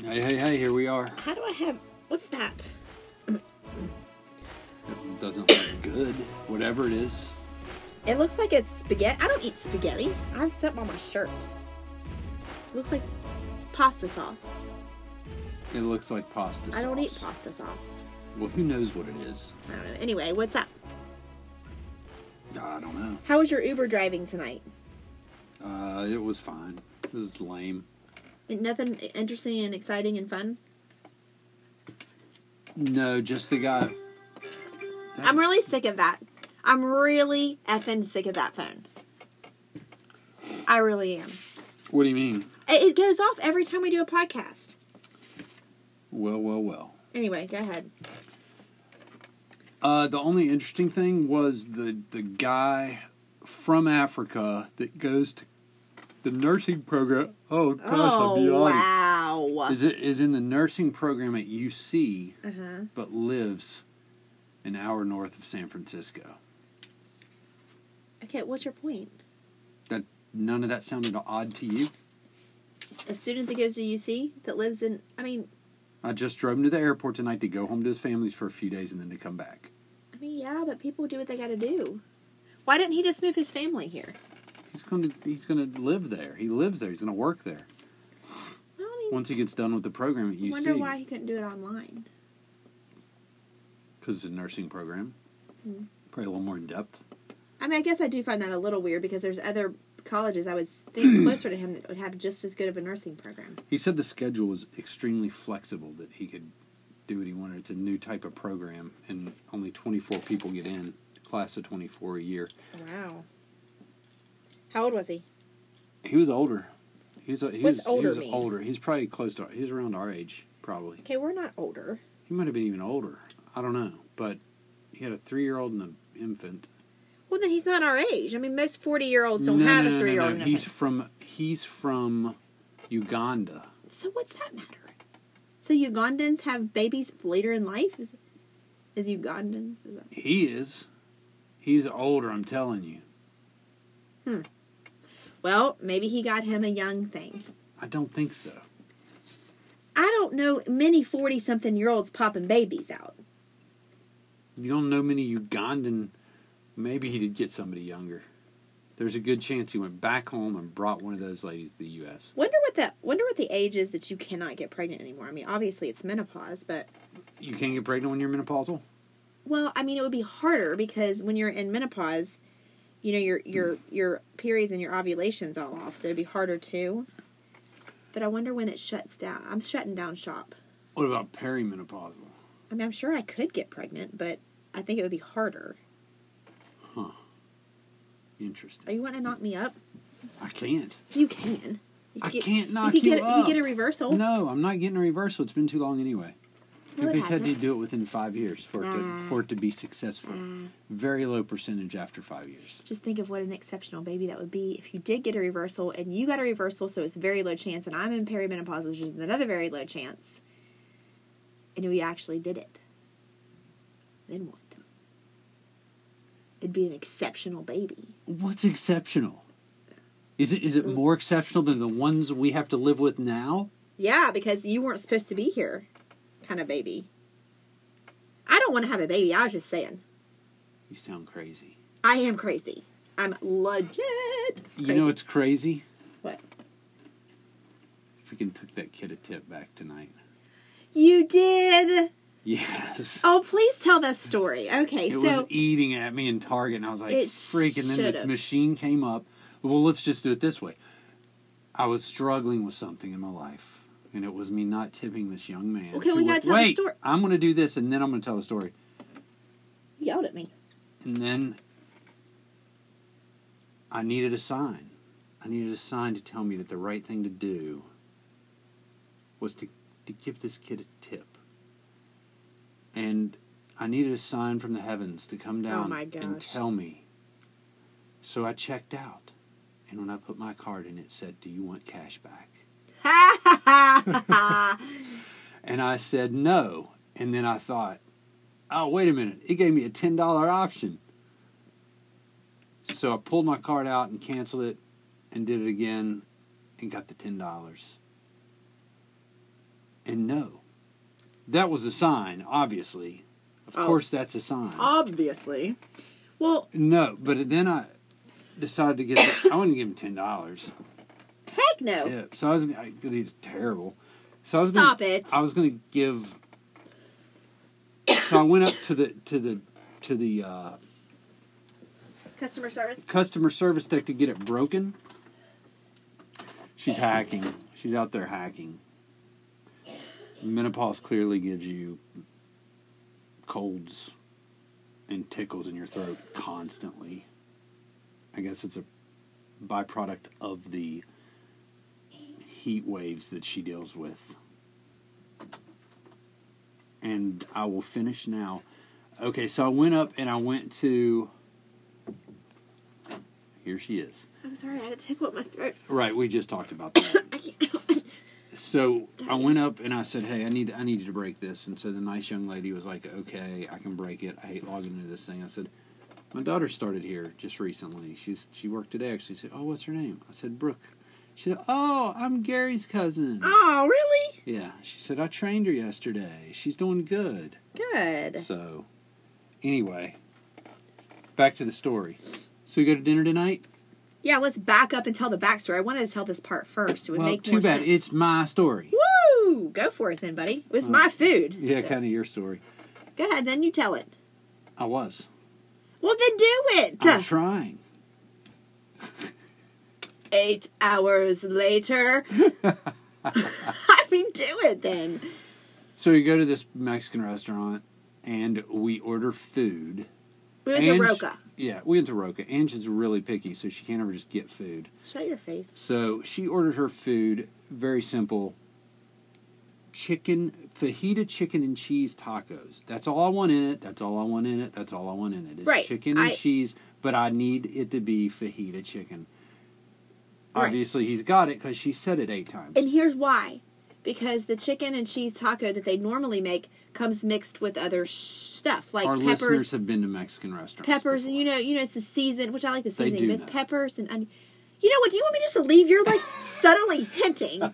Hey, hey, hey, here we are. How do I have. What's that? It doesn't look good. Whatever it is. It looks like it's spaghetti. I don't eat spaghetti. I have something on my shirt. It looks like pasta sauce. It looks like pasta sauce. I don't eat pasta sauce. Well, who knows what it is? I don't know. Anyway, what's up? I don't know. How was your Uber driving tonight? Uh, it was fine. It was lame. Nothing interesting and exciting and fun? No, just the guy. That- I'm really sick of that. I'm really effing sick of that phone. I really am. What do you mean? It it goes off every time we do a podcast. Well, well, well. Anyway, go ahead. Uh, the only interesting thing was the the guy from Africa that goes to the nursing program. Oh gosh, oh, I'm yawning. wow. Is it is in the nursing program at UC, Uh-huh. but lives an hour north of San Francisco. Okay, what's your point? That none of that sounded odd to you. A student that goes to UC that lives in, I mean, I just drove him to the airport tonight to go home to his families for a few days and then to come back. I mean, yeah, but people do what they got to do. Why didn't he just move his family here? He's going to he's to live there. He lives there. He's going to work there I mean, once he gets done with the program at I wonder why he couldn't do it online. because it's a nursing program. Hmm. Probably a little more in depth. I mean, I guess I do find that a little weird because there's other colleges I would think closer to him that would have just as good of a nursing program. He said the schedule was extremely flexible that he could do what he wanted. It's a new type of program, and only 24 people get in. Class of 24 a year. Wow. How old was he? He was older. He was he What's was, older he was mean? older. He's probably close to. He's around our age, probably. Okay, we're not older. He might have been even older. I don't know, but he had a three-year-old and an infant. Well, then he's not our age. I mean, most 40 year olds don't No, have no, a three year no, old. no. He's from he's from Uganda. So what's that matter? So Ugandans have babies later in life? Is, is Ugandans? Is that, He is. He's older. I'm telling you. Hmm. Well, maybe he got him a young thing. I don't think so. I don't know many 40 something year olds popping babies out. You don't know many Ugandan. Maybe he did get somebody younger. There's a good chance he went back home and brought one of those ladies to the U.S. Wonder what that wonder what the age is that you cannot get pregnant anymore. I mean, obviously it's menopause, but You can't get pregnant when you're menopausal. well, I mean, it would be harder because when you're in menopause, you know your your your periods and your ovulations all off, so it'd be harder too. But I wonder when it shuts down. I'm shutting down shop. What about perimenopausal? I mean, I'm sure I could get pregnant, but I think it would be harder. Huh. Interesting. Are you wanting to knock me up? I can't. You can. You I could can't knock you. You get, You up. could get a reversal. No, I'm not getting a reversal. It's been too long anyway. No, they said they'd do it within five years for it to for it to be successful. Nah. Very low percentage after five years. Just think of what an exceptional baby that would be if you did get a reversal and you got a reversal, so it's very low chance, and I'm in perimenopause, which is another very low chance, and we actually did it. Then what? It'd be an exceptional baby. What's exceptional? Is it is it more exceptional than the ones we have to live with now? Yeah, because you weren't supposed to be here, kind of baby. I don't want to have a baby. I was just saying. You sound crazy. I am crazy. I'm legit. You know it's crazy? what? Freaking took that kid a tip back tonight. You did. Yes. Oh, please tell that story. Okay, it so was eating at me in Target, and I was like, freaking. Then the should've. machine came up. Well, let's just do it this way. I was struggling with something in my life, and it was me not tipping this young man. Okay, we gotta tell the story. I'm going to do this, and then I'm going to tell the story. you yelled at me. And then I needed a sign. I needed a sign to tell me that the right thing to do was to, to give this kid a tip. And I needed a sign from the heavens to come oh down Oh and tell me. So I checked out. And when I put my card in, it said, Do you want cash back? and I said no. And then I thought, oh, wait a minute. It gave me a $10 option. So I pulled my card out and canceled it and did it again and got the $10. And no. That was a sign, obviously. Of oh, course, that's a sign. Obviously. Well, no, but then I decided to get, I wouldn't give him $10 no. Yeah, so I was because he's terrible. So I was Stop gonna, it. I was gonna give. so I went up to the to the to the uh, customer service customer service tech to get it broken. She's hacking. She's out there hacking. Menopause clearly gives you colds and tickles in your throat constantly. I guess it's a byproduct of the heat waves that she deals with. And I will finish now. Okay, so I went up and I went to. Here she is. I'm sorry, I had a tickle in my throat. Right, we just talked about that. I can't. so I went up and I said, "Hey, I need I need you to break this." And so the nice young lady was like, "Okay, I can break it. I hate logging into this thing." I said, "My daughter started here just recently. She's she worked today." Actually, she said, "Oh, what's her name?" I said, "Brooke." She said, "Oh, I'm Gary's cousin." oh, really? Yeah, she said, "I trained her yesterday. She's doing good." Good. So, anyway, back to the story. So we go to dinner tonight. Yeah, let's back up and tell the backstory. I wanted to tell this part first. It would well, make too more bad. sense. It's my story. Woo! Go for it then, buddy. It was my food. Yeah, So, kind of your story. Go ahead, then you tell it. I was. Well, then do it. I'm trying. Eight hours later. I mean, do it then. So we go to this Mexican restaurant and we order food. We went to Roca. Yeah, we went to Roca. Ange is really picky, so she can't ever just get food. Shut your face. So she ordered her food, very simple chicken, fajita chicken and cheese tacos. That's all I want in it. That's all I want in it. That's all I want in it. It's Right. chicken and I- cheese, but I need it to be fajita chicken. Right. Obviously, he's got it because she said it eight times. And here's why. Because the chicken and cheese taco that they normally make comes mixed with other sh- stuff like Our peppers, listeners have been to Mexican restaurants. peppers, and before. you know, you know, it's the season, which I like the seasoning. do but it's peppers and onion. You know what? Do you want me just to leave? You're like subtly hinting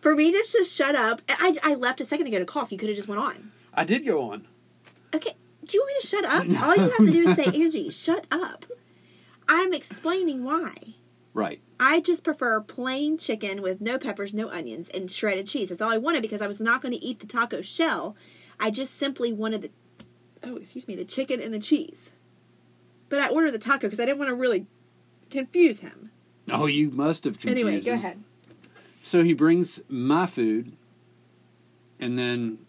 for me to just shut up. I, I left a second ago to cough. You could have just went on. I did go on. Okay. Do you want me to shut up? All you have to do is say, Angie, shut up. I'm explaining why. Right. I just prefer plain chicken with no peppers, no onions, and shredded cheese. That's all I wanted because I was not going to eat the taco shell. I just simply wanted the oh, excuse me, the chicken and the cheese. But I ordered the taco because I didn't want to really confuse him. Oh, you must have confused anyway, go him. ahead. So he brings my food, and then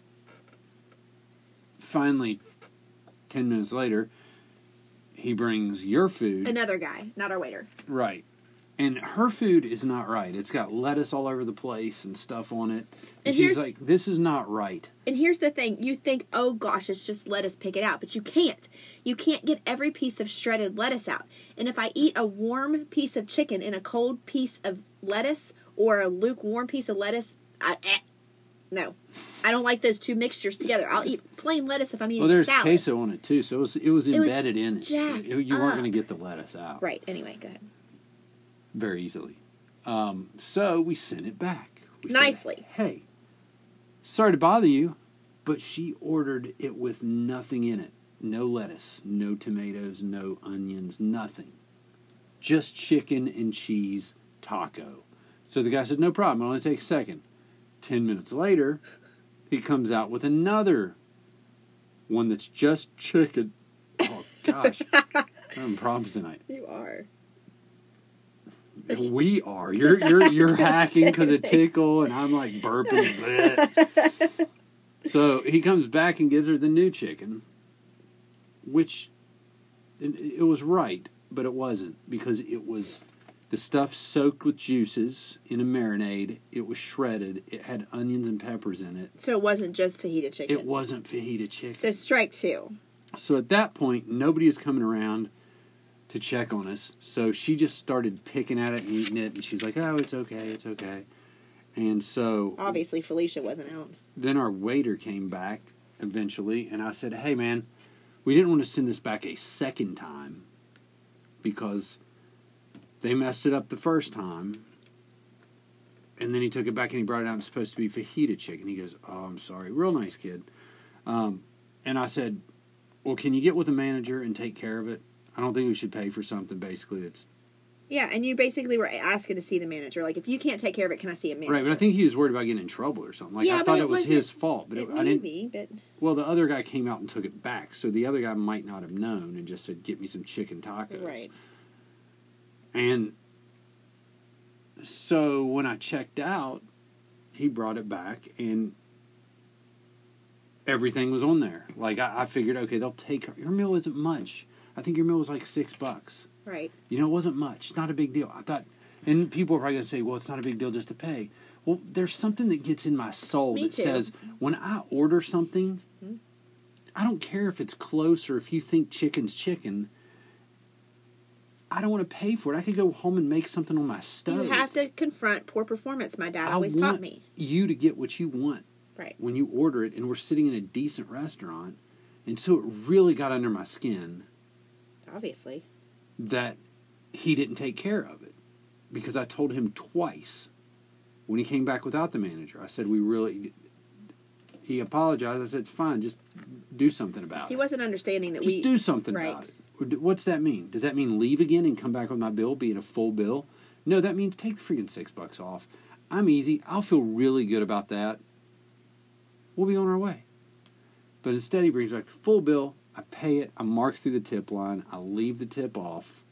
finally, ten minutes later, he brings your food. Another guy, not our waiter. right. And her food is not right. It's got lettuce all over the place and stuff on it. And, And she's like, "This is not right." And here's the thing: you think, oh gosh, it's just lettuce, pick it out, but you can't. You can't get every piece of shredded lettuce out. And if I eat a warm piece of chicken and a cold piece of lettuce, or a lukewarm piece of lettuce, I, eh, no, I don't like those two mixtures together. I'll eat plain lettuce if I'm eating Well, there's salad. queso on it too, so it was, it was was embedded in it. You you weren't going to get the lettuce out. Right. Anyway, go ahead. Very easily. Um, so we sent it back We said, Nicely. hey, sorry to bother you, but she ordered it with nothing in it. No lettuce, no tomatoes, no onions, nothing. Just chicken and cheese taco. So the guy said, no problem, it'll only take a second. Ten minutes later, he comes out with another one that's just chicken. Oh gosh. I'm having problems tonight. You are. We are. You're you're you're hacking because of tickle, and I'm like burping. so he comes back and gives her the new chicken, which it was right, but it wasn't because it was the stuff soaked with juices in a marinade. It was shredded. It had onions and peppers in it. So it wasn't just fajita chicken. It wasn't fajita chicken. So strike two. So at that point, nobody is coming around to check on us. So she just started picking at it and eating it, and she's like, "Oh, it's okay, it's okay." And so Obviously, Felicia wasn't out. then our waiter came back eventually, and I said, "Hey, man, we didn't want to send this back a second time because they messed it up the first time." and then he took it back and he brought it out. and It's supposed to be fajita chicken. He goes, "Oh, I'm sorry." Real nice kid. Um, and I said, "Well, can you get with a manager and take care of it? I don't think we should pay for something basically that's Yeah, and you basically were asking to see the manager. Like, if you can't take care of it, can I see a manager? right." But I think he was worried about getting in trouble or something. Like Yeah, I thought it it was his fault, but it it, I didn't. be, but Well, the other guy came out and took it back, so the other guy might not have known and just said, "Get me some chicken tacos." right. And so when I checked out, he brought it back and everything was on there. Like I, I figured, okay, they'll take your meal isn't much. I think your meal was like six bucks. Right. You know, it wasn't much. It's not a big deal. I thought, and people are probably gonna say, well, it's not a big deal just to pay. Well, there's something that gets in my soul Me that too. says when I order something, Hmm? I don't care if it's close or if you think chicken's chicken. I don't want to pay for it. I could go home and make something on my stove. You have to confront poor performance. My dad I always taught me. you to get what you want Right. when you order it, and we're sitting in a decent restaurant, and so it really got under my skin Obviously. that he didn't take care of it because I told him twice when he came back without the manager. I said we really. He apologized. I said it's fine. Just do something about it." He wasn't understanding that we Just we do something right. about it. What's that mean? Does that mean leave again and come back with my bill, being a full bill? No, that means take the freaking six bucks off. I'm easy. I'll feel really good about that. We'll be on our way. But instead, he brings back the full bill. I pay it. I mark through the tip line. I leave the tip off,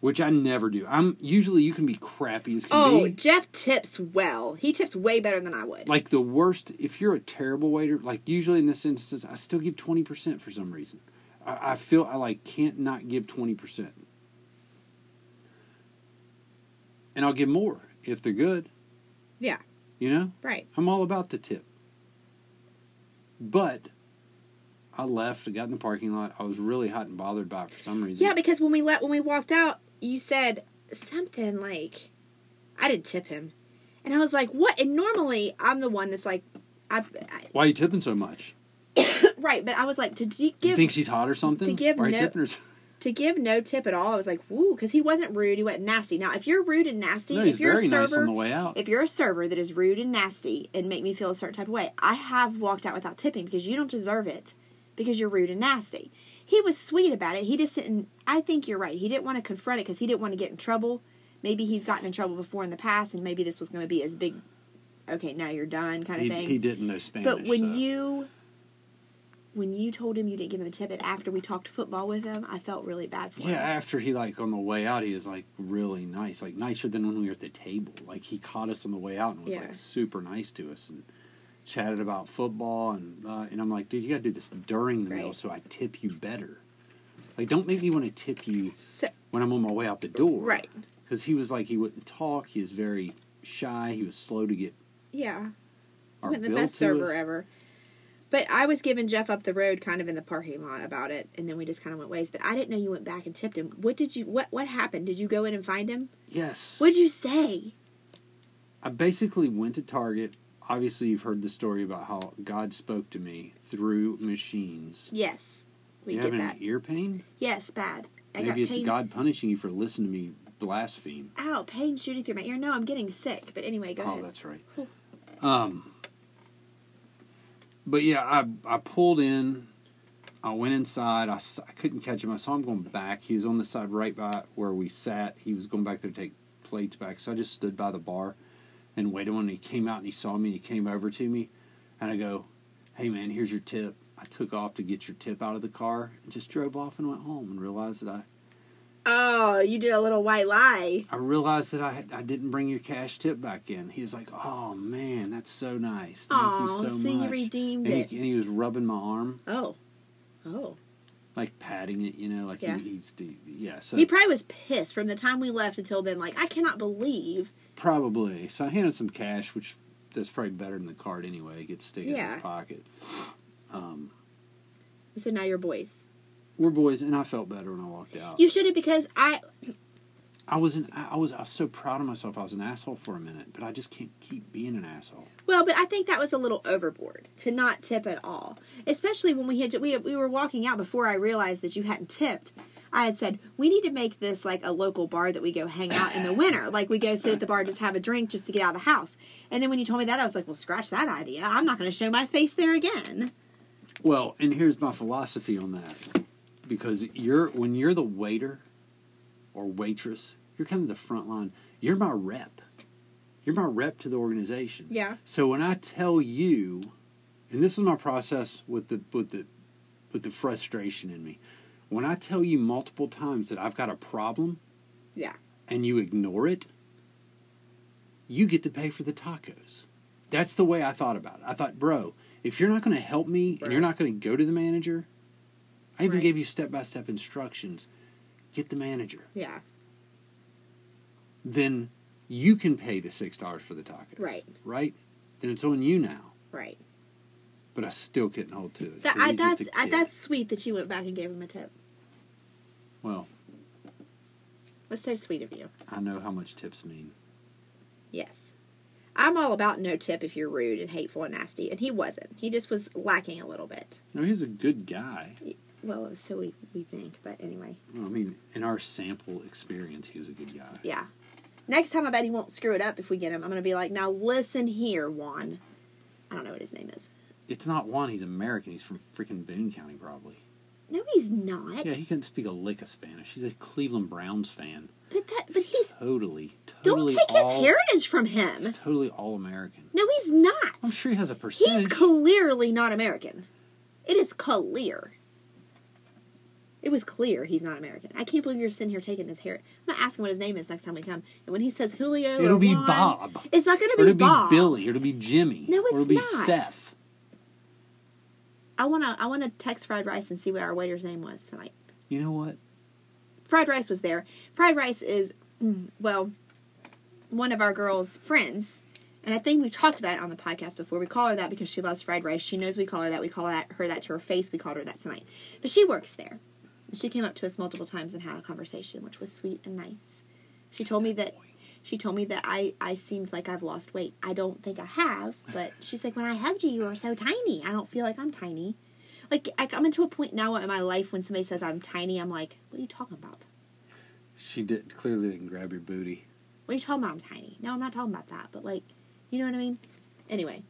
which I never do. I'm usually you can be crappy as can Oh, be. Jeff tips well. He tips way better than I would. Like the worst. If you're a terrible waiter, like usually in this instance, I still give twenty percent for some reason. I, I feel I like can't not give twenty percent, and I'll give more if they're good. yeah. You know, Right. I'm all about the tip. But I left. I got in the parking lot. I was really hot and bothered by it for some reason. Yeah, because when we let when we walked out, you said something like, "I didn't tip him," and I was like, "What?" And normally I'm the one that's like, I, I Why are you tipping so much? right, but I was like, to d- you think she's hot or something? to give Why no- to give no tip at all. I was like, "Woo," because he wasn't rude. He wasn't nasty. Now, if you're rude and nasty, No, if you're very a server, nice on the way out. if you're a server that is rude and nasty and make me feel a certain type of way, I have walked out without tipping because you don't deserve it because you're rude and nasty. He was sweet about it. He just didn't. I think you're right. He didn't want to confront it because he didn't want to get in trouble. Maybe he's gotten in trouble before in the past, and maybe this was going to be as big. Okay, now you're done, kind of he, thing. he didn't know Spanish. but when so. you when you told him you didn't give him a tip, and after we talked football with him, I felt really bad for Yeah, him. Yeah, after he like on the way out, he was like really nice, like nicer than when we were at the table. Like he caught us on the way out and was Yeah. like super nice to us and chatted about football and uh, and I'm like, dude, you got to do this during the meal so I tip you better. Like, don't make me want to tip you So, when I'm on my way out the door, right? Because he was like, he wouldn't talk. He was very shy. He was slow to get Yeah. our the best server us. ever. But I was giving Jeff up the road kind of in the parking lot about it, and then we just kind of went ways. But I didn't know you went back and tipped him. What did you? What What happened? Did you go in and find him? Yes. What'd you say? I basically went to Target. Obviously, you've heard the story about how God spoke to me through machines. Yes, we you get having that. ear pain? Yes, bad. I Maybe it's pain. God punishing you for listening to me blaspheme. Ow, pain shooting through my ear. No, I'm getting sick. But anyway, go oh, ahead. that's right. Um, but yeah, I I pulled in. I went inside. I, I couldn't catch him. I saw him going back. He was on the side right by where we sat. He was going back there to take plates back. So I just stood by the bar and waited when he came out and he saw me. and He came over to me, and I go, "Hey man, here's your tip." I took off to get your tip out of the car and just drove off and went home and realized that I Oh, you did a little white lie. I realized that I had, I didn't bring your cash tip back in. He was like, "Oh man, that's so nice. Thank Oh, you so so you much." redeemed and he, it. and he was rubbing my arm, Oh, oh. like patting it, you know, like Yeah. he, he's yeah. So He probably was pissed from the time we left until then. Like, I cannot believe. Probably. So I handed some cash, which that's probably better than the card anyway. He gets to stick it in his pocket. Um, So now you're boys. we're boys, and I felt better when I walked out. You should have because I. I was an, I was I was so proud of myself. I was an asshole for a minute, but I just can't keep being an asshole. Well, but I think that was a little overboard to not tip at all, especially when we had we we were walking out before I realized that you hadn't tipped. I had said we need to make this like a local bar that we go hang out in the winter. Like we go sit at the bar, just have a drink, just to get out of the house. And then when you told me that, I was like, well, scratch that idea. I'm not going to show my face there again. Well, and here's my philosophy on that. Because you're when you're the waiter or waitress, you're kind of the front line. You're my rep. You're my rep to the organization. Yeah. So when I tell you, and this is my process with the with the with the frustration in me. When I tell you multiple times that I've got a problem Yeah. and you ignore it, you get to pay for the tacos. That's the way I thought about it. I thought, bro, if you're not going to help me and you're not going to go to the manager, I even Right. gave you step by step instructions. Get the manager. Yeah. Then you can pay the six dollars for the tacos. Right. Right. Then it's on you now. Right. But I still couldn't hold to it. That, I, that's I, that's sweet that you went back and gave him a tip. well. That's so sweet of you. I know how much tips mean. Yes. I'm all about no tip if you're rude and hateful and nasty, and he wasn't. He just was lacking a little bit. No, he's a good guy. Well, so we, we think, but anyway. Well, I mean, in our sample experience, he was a good guy. Yeah. Next time, I bet he won't screw it up if we get him. I'm going to be like, now listen here, Juan. I don't know what his name is. It's not Juan. He's American. He's from freaking Boone County, probably. No, he's not. Yeah, he couldn't speak a lick of Spanish. He's a Cleveland Browns fan. but that, but he's. Totally, totally. Don't take his heritage from him. He's totally all American. No, he's not. I'm sure he has a percentage. He's clearly not American. It is clear. It was clear he's not American. I can't believe you're sitting here taking his hair. I'm gonna ask him what his name is next time we come. And when he says Julio, It'll be Juan, Bob. It's not gonna be it'll be Billy. It'll be Jimmy. No, it's it'll be not. Seth. I wanna I wanna text Fried Rice and see what our waiter's name was tonight. You know what? Fried Rice was there. Fried Rice is mm, well one of our girls' friends. And I think we've talked about it on the podcast before. We call her that because she loves fried rice. She knows we call her that. We call that, her that to her face. We called her that tonight. But she works there. And she came up to us multiple times and had a conversation, which was sweet and nice. She told me that she told me that I, I seemed like I've lost weight. I don't think I have, but she's like, when I hugged you, you were so tiny. I don't feel like I'm tiny. Like I- I'm into a point now in my life when somebody says I'm tiny, I'm like, what are you talking about? She did clearly didn't grab your booty. What are you talking about? I'm tiny. No, I'm not talking about that. But like, you know what I mean? Anyway,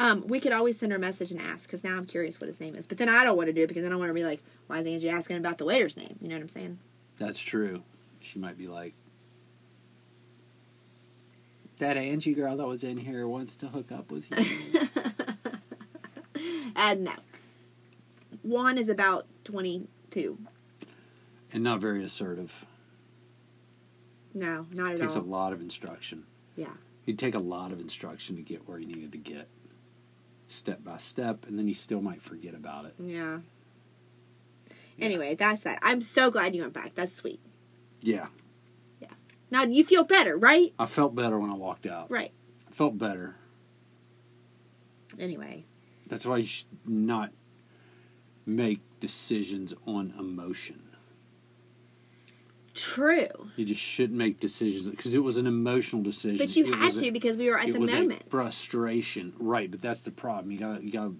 um, we could always send her a message and ask because now I'm curious what his name is. But then I don't want to do it because then I want to be like, why is Angie asking about the waiter's name? You know what I'm saying? That's true. She might be like, that Angie girl that was in here wants to hook up with you. And no, Juan is about 22. and not very assertive. No, not at all. Takes a lot of instruction. Yeah, He'd take a lot of instruction to get where he needed to get, step by step, and then he still might forget about it. yeah. Anyway, that's that. I'm so glad you went back. That's sweet. Yeah, Now you feel better, right? I felt better when I walked out. Right. I felt better. Anyway, That's why you should not make decisions on emotion. true. You just shouldn't make decisions because it was an emotional decision. But you It had was a- to because we were at it the moment. frustration, right? But that's the problem. You got, you got,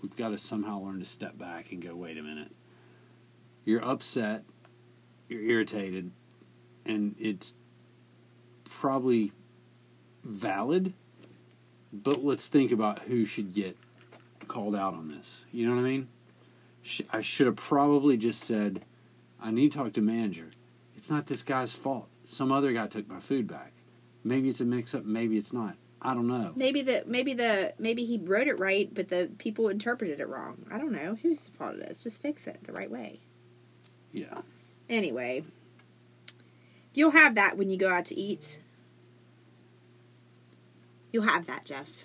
we've got to somehow learn to step back and go. Wait a minute. You're upset. You're irritated, and it's probably valid. But let's think about who should get called out on this. You know what I mean? I should have probably just said, "I need to talk to manager." It's not this guy's fault. Some other guy took my food back. Maybe it's a mix up, maybe it's not. I don't know. Maybe the maybe the maybe he wrote it right, but the people interpreted it wrong. I don't know whose fault it is. Just fix it the right way. Yeah. Anyway, you'll have that when you go out to eat. You'll have that, Jeff.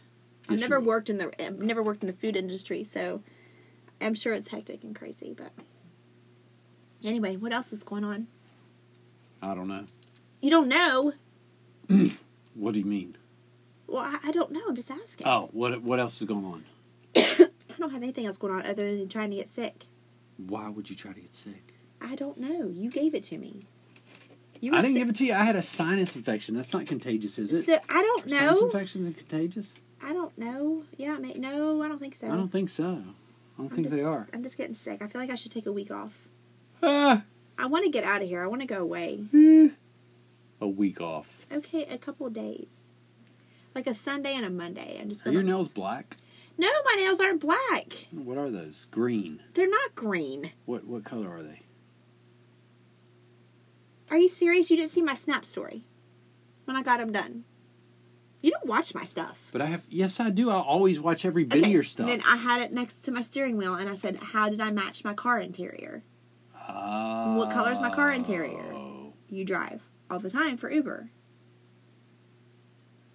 I've Yes, never worked in the I've never worked in the food industry, so I'm sure it's hectic and crazy. But anyway, what else is going on? I don't know. You don't know. What do you mean? Well, I, I don't know. I'm just asking. Oh, what what else is going on? I don't have anything else going on other than trying to get sick. Why would you try to get sick? I don't know. You gave it to me. You I didn't give it to you. I had a sinus infection. That's not contagious, is it? So I don't Sinus know. infections are contagious? I don't know. Yeah, I no, I don't think so. I don't think so. I don't I'm think just, they are. I'm just getting sick. I feel like I should take a week off. Ah, I want to get out of here. I want to go away. Eh, a week off. Okay, a couple days. Like a Sunday and a Monday. I'm just Are your nails black? No, my nails aren't black. What are those? Green. They're not green. What what color are they? Are you serious? You didn't see my Snap story when I got them done. You don't watch my stuff. But I have yes I do. I always watch every bit of your stuff. Then I had it next to my steering wheel, and I said, "How did I match my car interior?" Oh. What color is my car interior? You drive all the time for Uber.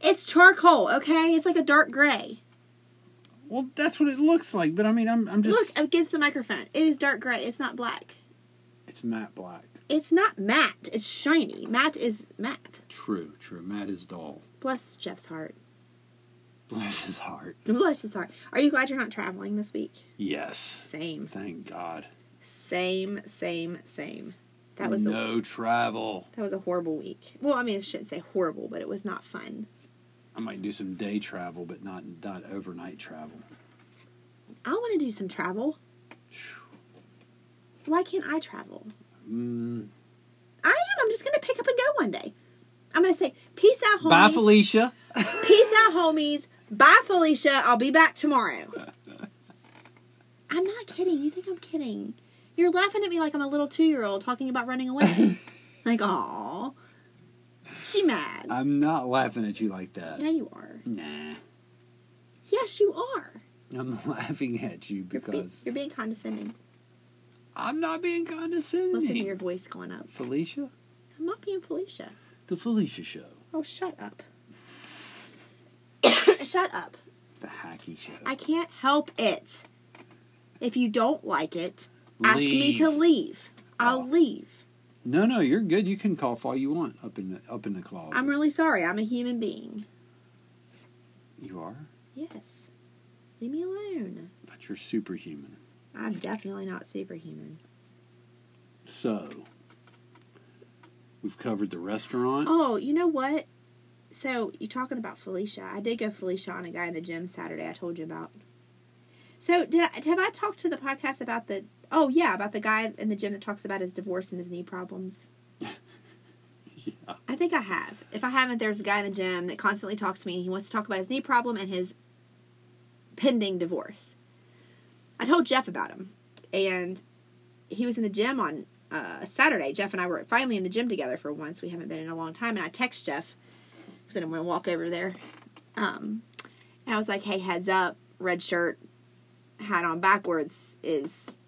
It's charcoal, okay? It's like a dark gray. Well, that's what it looks like. But I mean, I'm I'm just Look against the microphone. It is dark gray. It's not black. it's matte black. It's not matte. It's shiny. Matte is matte. True, true. Matt is dull. Bless Jeff's heart. Bless his heart. Bless his heart. Are you glad you're not traveling this week? Yes. Same. Thank God. Same, same, same. That was a, no travel. that was a horrible week. Well, I mean, I shouldn't say horrible, but it was not fun. I might do some day travel, but not not overnight travel. I want to do some travel. Why can't I travel? Mm. I am. I'm just gonna pick up and go one day. I'm gonna say, peace out, homies. Bye, Felicia. Peace out, homies. Bye, Felicia. I'll be back tomorrow. I'm not kidding. You think I'm kidding? You're laughing at me like I'm a little two year old talking about running away. like, aw. She mad. I'm not laughing at you like that. yeah, you are. Nah. Yes, you are. I'm laughing at you You're, be- because you're being condescending. I'm not being condescending. Listen to your voice going up. Felicia? I'm not being Felicia. The Felicia Show. Oh, shut up. shut up. The Hacky Show. I can't help it. If you don't like it, ask me to leave. I'll Oh. leave. No, no, you're good. You can cough all you want up in the up in the closet. I'm really sorry. I'm a human being. you are, Yes. Leave me alone. but you're superhuman. I'm definitely not superhuman. So, we've covered the restaurant. Oh, you know what? So, you're talking about Felicia. I did go Felicia on a guy in the gym Saturday I told you about. So, did I, have I talked to the podcast about the Oh, yeah, about the guy in the gym that talks about his divorce and his knee problems? Yeah. I think I have. If I haven't, there's a guy in the gym that constantly talks to me. He wants to talk about his knee problem and his pending divorce. I told Jeff about him, and he was in the gym on uh, Saturday. Jeff and I were finally in the gym together for once. We haven't been in a long time, and I text Jeff because I'm going to walk over there. Um, and I was like, "Hey, heads up, red shirt, hat on backwards is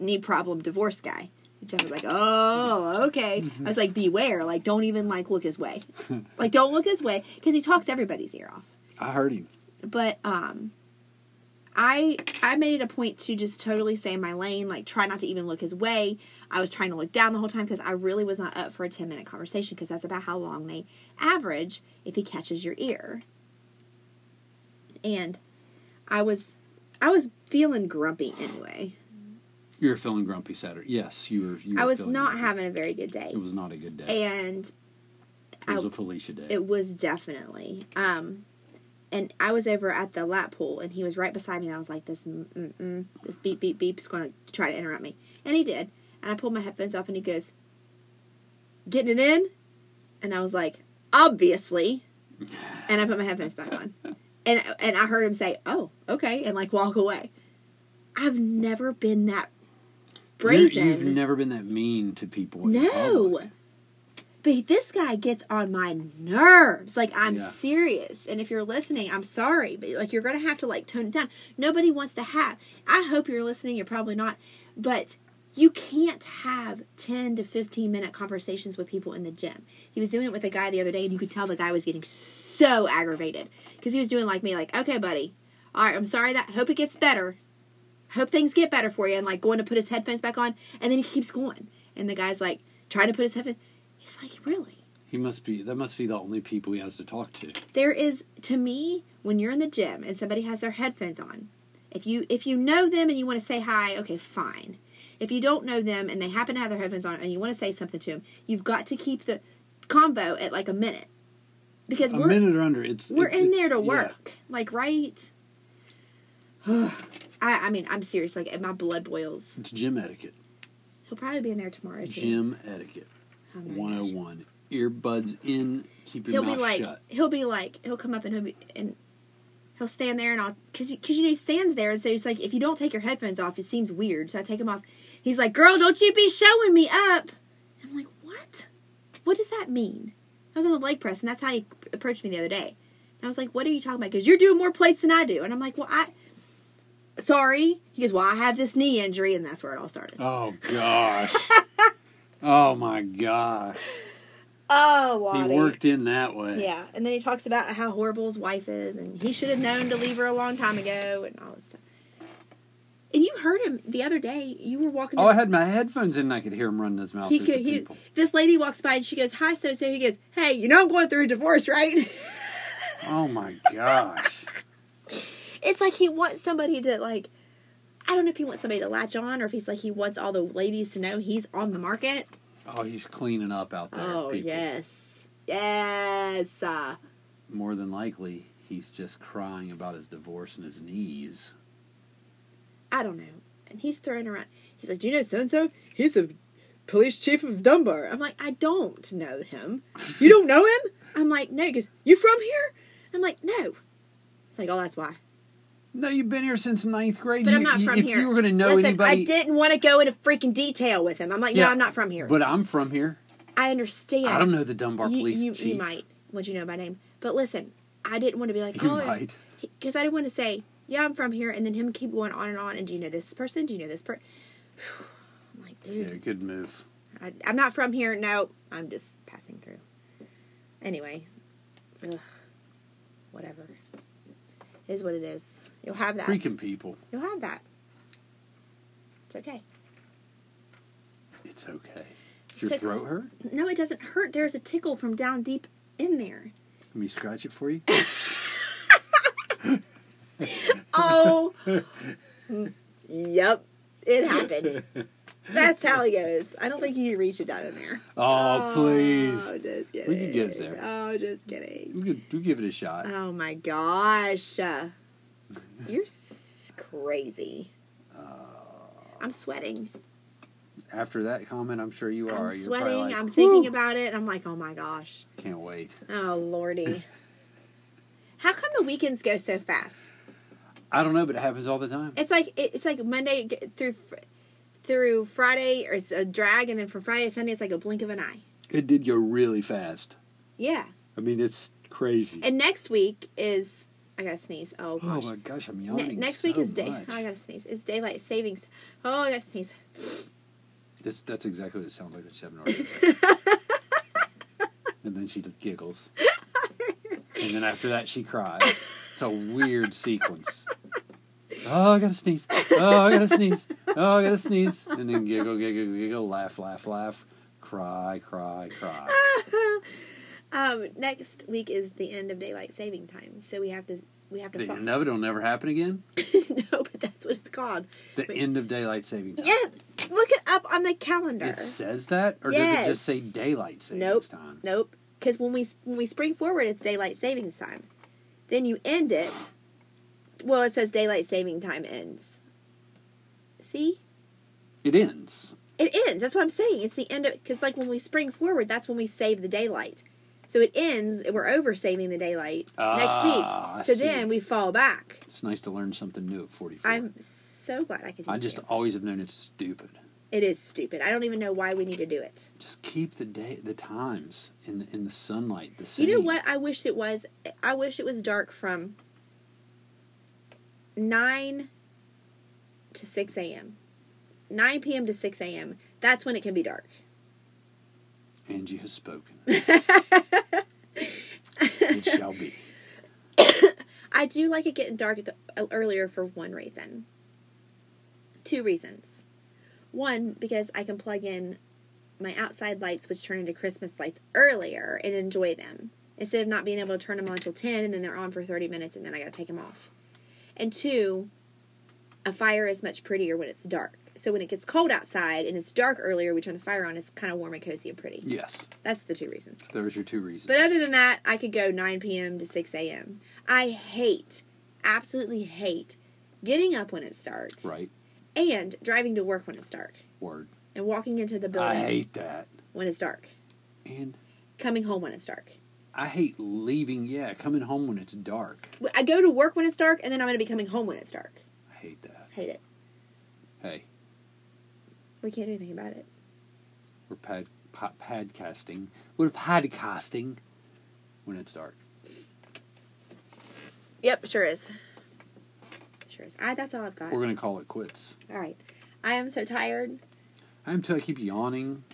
knee problem divorce guy." And Jeff was like, "Oh, okay." I was like, "Beware! Like, don't even like look his way. like, don't look his way because he talks everybody's ear off." I heard him. But um, I I made it a point to just totally stay in my lane, like try not to even look his way. I was trying to look down the whole time because I really was not up for a ten minute conversation because that's about how long they average if he catches your ear. And I was I was feeling grumpy anyway. You were feeling grumpy Saturday. Yes, you were. You were I was not grumpy. having a very good day. It was not a good day. And it was I- a Felicia day. It was definitely. Um, and I was over at the lap pool, and he was right beside me, and I was like, "This, this beep, beep, beep is going to try to interrupt me," and he did. And I pulled my headphones off, and he goes, "Getting it in," and I was like, "Obviously," and I put my headphones back on, and and I heard him say, "Oh, okay," and like walk away. I've never been that brazen. You've never been that mean to people. No. But this guy gets on my nerves. Like I'm Yeah. serious. And if you're listening, I'm sorry, but like you're going to have to like tone it down. Nobody wants to have. I hope you're listening. You're probably not. But you can't have 10 to 15 minute conversations with people in the gym. He was doing it with a guy the other day and you could tell the guy was getting so aggravated cuz he was doing like me like, "Okay, buddy. All right, I'm sorry that hope it gets better. Hope things get better for you." And like going to put his headphones back on and then he keeps going. And the guy's like trying to put his headphones He's like, really? He must be. That must be the only people he has to talk to. There is to me when you're in the gym and somebody has their headphones on. If you if you know them and you want to say hi, okay, fine. If you don't know them and they happen to have their headphones on and you want to say something to them, you've got to keep the convo at like a minute because A we're minute or under. It's we're it- in it's- there to yeah. work, like right. I I mean I'm serious. Like my blood boils. It's gym etiquette. He'll probably be in there tomorrow too. Gym etiquette. 101. Earbuds in, keep your He'll mouth be like, shut. he'll be like, he'll come up and he'll be and he'll stand there and I'll because because you know he stands there and so it's like if you don't take your headphones off it seems weird so I take them off. He's like, girl, don't you be showing me up. I'm like, what? What does that mean? I was on the leg press and that's how he approached me the other day. And I was like, what are you talking about? Because you're doing more plates than I do. And I'm like, well, I. Sorry. He goes, well, I have this knee injury, and that's where it all started. Oh, gosh. oh, my gosh. Oh, He worked in that way. Yeah, and then he talks about how horrible his wife is, and he should have known to leave her a long time ago, and all this stuff. And you heard him the other day. You were walking. Oh, I had my headphones in and I could hear him running his mouth he could. He, this lady walks by and she goes, "Hi, so so." He goes, "Hey, you know I'm going through a divorce, right?" Oh, my gosh. it's like he wants somebody to like. I don't know if he wants somebody to latch on, or if he's like he wants all the ladies to know he's on the market. Oh, he's cleaning up out there. Oh people. yes, yes. Uh, More than likely, he's just crying about his divorce and his knees. I don't know. And he's throwing around. He's like, "Do you know so and so? He's the police chief of Dunbar." I'm like, "I don't know him. You don't know him?" I'm like, "No." He goes, "You from here?" I'm like, "No." It's like, "Oh, that's why." No, you've been here since ninth grade. But You- I'm not from if here. you were going to know Listen, anybody, I didn't want to go into freaking detail with him. I'm like, "No, Yeah, I'm not from here." but I'm from here. I understand. I don't know the Dunbar you, police you, chief. you might once you know my name. But listen, I didn't want to be like, You "Oh," because I didn't want to say, "Yeah, I'm from here," and then him keep going on and on. And do you know this person? Do you know this person? I'm like, dude. Yeah, good move. I, I'm not from here. No, I'm just passing through. Anyway, ugh, whatever. It is what it is. You'll have that. Freaking people. You'll have that. It's okay. It's okay. Does your tickle. throat hurt? No, it doesn't hurt. There's a tickle from down deep in there. Let me scratch it for you. Oh, yep, it happened. That's how it goes. I don't think you can reach it down in there. Oh, please. Oh, just kidding. We can get it there. Oh, just kidding. We could, we give it a shot. Oh my gosh. Uh, You're s- crazy. I'm sweating. After that comment, I'm sure you are. I'm You're sweating. like, I'm thinking about it. I'm like, oh my gosh. Can't wait. Oh lordy. How come the weekends go so fast? I don't know, but it happens all the time. It's like it's like Monday through through Friday, or it's a drag, and then from Friday to Sunday, it's like a blink of an eye. It did go really fast. Yeah. I mean, it's crazy. And next week is I gotta sneeze. Oh oh gosh. my gosh, I'm Ne- next so week is day. Oh, I gotta sneeze. It's daylight savings. Oh, I gotta sneeze. This, that's exactly what it sounds like when she's having an and then she giggles. And then after that, she cries. It's a weird sequence. Oh, I gotta sneeze. Oh, I gotta sneeze. Oh, I gotta sneeze. And then giggle, giggle, giggle, laugh, laugh, laugh, cry, cry, cry. um, next week is the end of daylight saving time, so we have to we have to. The fo- end of it will never happen again. no, but that's what it's called. The end of daylight saving time. Yeah, look it up on the calendar. It says that, or does it just say daylight saving Nope. time? Nope. Because when we when we spring forward, it's daylight savings time. Then you end it. Well, it says daylight saving time ends. See, It ends. it ends. That's what I'm saying. It's the end of because like when we spring forward, that's when we save the daylight. So it ends. We're over saving the daylight Ah, next week. So then we fall back. It's nice to learn something new at 44. I'm so glad I could. I just always have known it's stupid. It is stupid. I don't even know why we need to do it. Just keep the day, the times in in the sunlight the same. You know what? I wish it was. I wish it was dark from nine to six a.m. Nine p.m. to six a.m. That's when it can be dark. Angie has spoken. it shall be. I do like it getting dark at the, uh, earlier for one reason. Two reasons. One, because I can plug in my outside lights, which turn into Christmas lights earlier, and enjoy them instead of not being able to turn them on until ten, and then they're on for thirty minutes, and then I got to take them off. And two, a fire is much prettier when it's dark. So when it gets cold outside and it's dark earlier, we turn the fire on. It's kind of warm and cozy and pretty. Yes, That's the two reasons. there's your two reasons. But other than that, I could go 9 p.m. to 6 a.m. I hate, absolutely hate, getting up when it's dark right. and driving to work when it's dark. Word. and walking into the building I hate that. when it's dark, And coming home when it's dark. I hate leaving, yeah, coming home when it's dark. I go to work when it's dark, and then I'm going to be coming home when it's dark. I hate that. Hate it. Hey, We can't do anything about it. we're pad, pod, podcasting. We're podcasting when it's dark. Yep, sure is. Sure is. I, that's all I've got. We're going to call it quits. All right. I am so tired. I'm till I keep yawning.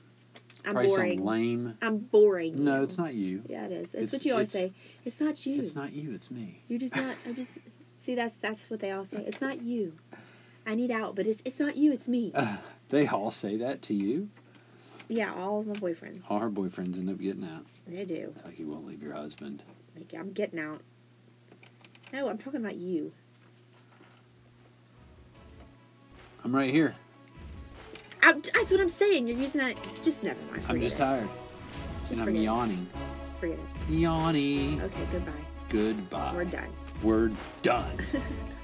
I'm Probably boring. sound lame. I'm boring. No, you. it's not you. Yeah, it is. It's, It's- what you always say. It's not you. It's not you, it's me. You're just not. I'm just. See, that's that's what they all say. It's not you. I need out, but it's it's not you. It's me. They all say that to you. Yeah, all of my boyfriends. All her boyfriends end up getting out. They do. Like you won't leave your husband. Like I'm getting out. No, I'm talking about you. I'm right here. I, that's what I'm saying. You're using that. Just never mind. I'm just it. tired. Just and I'm forget it. yawning. Forget it. Yawning. Okay, goodbye. Goodbye. We're done. We're done.